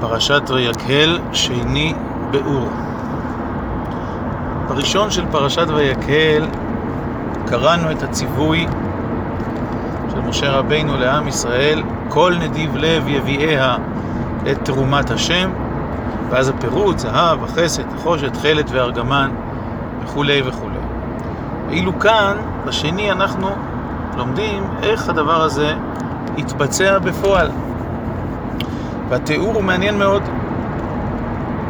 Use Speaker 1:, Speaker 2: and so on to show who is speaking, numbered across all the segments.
Speaker 1: פרשת ויקהל, שני באור. בראשון של פרשת ויקהל קראנו את הציווי של משה רבינו לעם ישראל, כל נדיב לב יביאיה את תרומת השם, ואז הפירוט, זהב, החסד, החושת, תכלת וארגמן וכולי וכולי. ואילו כאן, בשני, אנחנו לומדים איך הדבר הזה יתבצע בפועל. והתיאור הוא מעניין מאוד.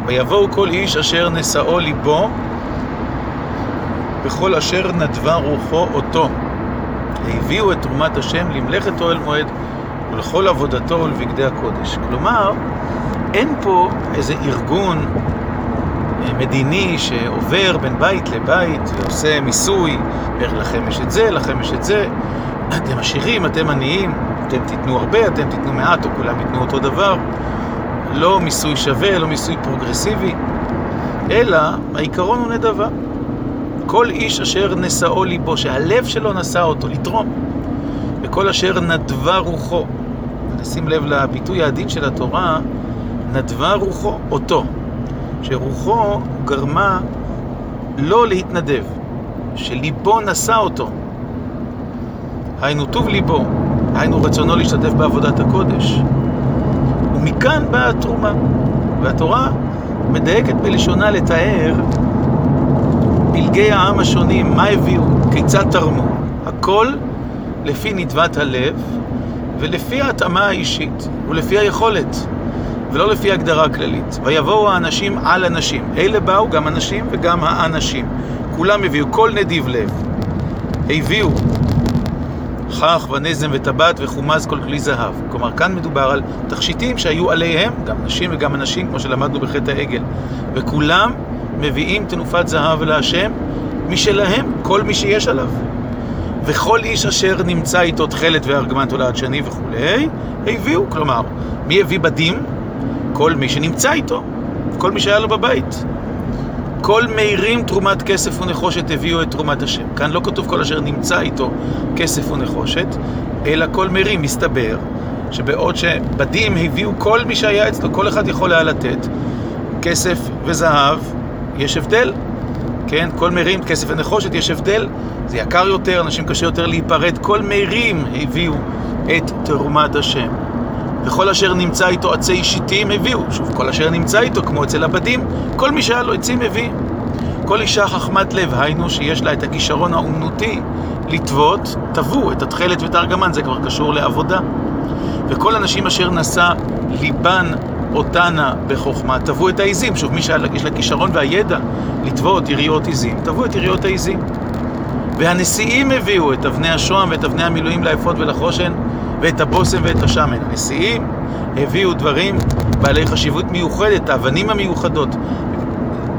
Speaker 1: ויבואו כל איש אשר נשאו ליבו, וכל אשר נדבה רוחו אותו. והביאו את תרומת השם למלאכת אוהל מועד ולכל עבודתו ולבגדי הקודש. כלומר, אין פה איזה ארגון אה, מדיני שעובר בין בית לבית ועושה מיסוי, איך לכם יש את זה, לכם יש את זה, אתם עשירים, אתם עניים, אתם תיתנו הרבה, אתם תיתנו מעט, או כולם ייתנו אותו דבר. לא מיסוי שווה, לא מיסוי פרוגרסיבי, אלא העיקרון הוא נדבה. כל איש אשר נשאו ליבו, שהלב שלו נשא אותו, לתרום, וכל אשר נדבה רוחו. נשים לב לביטוי העדין של התורה, נדבה רוחו, אותו. שרוחו גרמה לא להתנדב, שליבו נשא אותו. היינו טוב ליבו, היינו רצונו להשתתף בעבודת הקודש. ומכאן באה התרומה. והתורה מדייקת בלשונה לתאר פלגי העם השונים, מה הביאו, כיצד תרמו. הכל לפי נדבת הלב ולפי ההתאמה האישית ולפי היכולת, ולא לפי הגדרה כללית. ויבואו האנשים על אנשים. אלה באו גם אנשים וגם האנשים. כולם הביאו, כל נדיב לב. הביאו כרך ונזם וטבעת וחומז כל כלי זהב. כלומר, כאן מדובר על תכשיטים שהיו עליהם, גם נשים וגם אנשים, כמו שלמדנו בחטא העגל. וכולם מביאים תנופת זהב להשם משלהם, כל מי שיש עליו. וכל איש אשר נמצא איתו תכלת וארגמן תולעת שני וכולי, הביאו. כלומר, מי הביא בדים? כל מי שנמצא איתו, כל מי שהיה לו בבית. כל מאירים תרומת כסף ונחושת הביאו את תרומת השם. כאן לא כתוב כל אשר נמצא איתו כסף ונחושת, אלא כל מאירים. מסתבר שבעוד שבדים הביאו כל מי שהיה אצלו, כל אחד יכול היה לתת כסף וזהב, יש הבדל. כן, כל מרים, כסף ונחושת, יש הבדל. זה יקר יותר, אנשים קשה יותר להיפרד. כל מרים הביאו את תרומת השם. וכל אשר נמצא איתו עצי שיטים הביאו. שוב, כל אשר נמצא איתו, כמו אצל הבדים, כל מי שהיה לו עצים הביא. כל אישה חכמת לב, היינו שיש לה את הכישרון האומנותי לטוות, טבו את התכלת ואת הארגמן, זה כבר קשור לעבודה. וכל הנשים אשר נשא ליבן אותנה בחוכמה, טבו את העיזים. שוב, מי שיש לה כישרון והידע לטוות יריות עיזים, טבו את יריות העיזים. והנשיאים הביאו את אבני השוהם ואת אבני המילואים לאפות ולחושן ואת הבושם ואת השמן. הנשיאים הביאו דברים בעלי חשיבות מיוחדת, האבנים המיוחדות,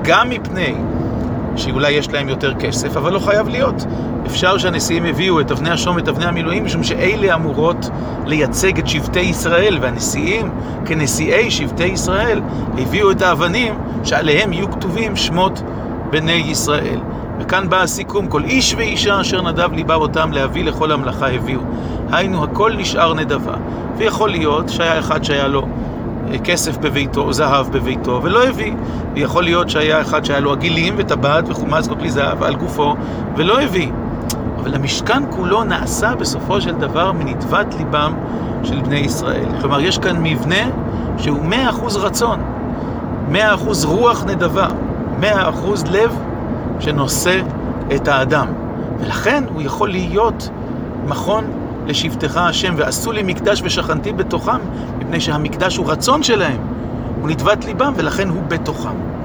Speaker 1: גם מפני שאולי יש להם יותר כסף, אבל לא חייב להיות. אפשר שהנשיאים הביאו את אבני השום ואת אבני המילואים, משום שאלה אמורות לייצג את שבטי ישראל, והנשיאים, כנשיאי שבטי ישראל, הביאו את האבנים שעליהם יהיו כתובים שמות בני ישראל. וכאן בא הסיכום, כל איש ואישה אשר נדב ליבה אותם להביא לכל המלאכה הביאו. היינו, הכל נשאר נדבה. ויכול להיות שהיה אחד שהיה לו אה, כסף בביתו, זהב בביתו, ולא הביא. ויכול להיות שהיה אחד שהיה לו עגילים וטבעת וחומץ כל כלי זהב על גופו, ולא הביא. אבל המשכן כולו נעשה בסופו של דבר מנדבת ליבם של בני ישראל. כלומר, יש כאן מבנה שהוא מאה אחוז רצון, מאה אחוז רוח נדבה, מאה אחוז לב שנושא את האדם. ולכן הוא יכול להיות מכון לשבטך השם, ועשו לי מקדש ושכנתי בתוכם, מפני שהמקדש הוא רצון שלהם, הוא נדבת ליבם, ולכן הוא בתוכם.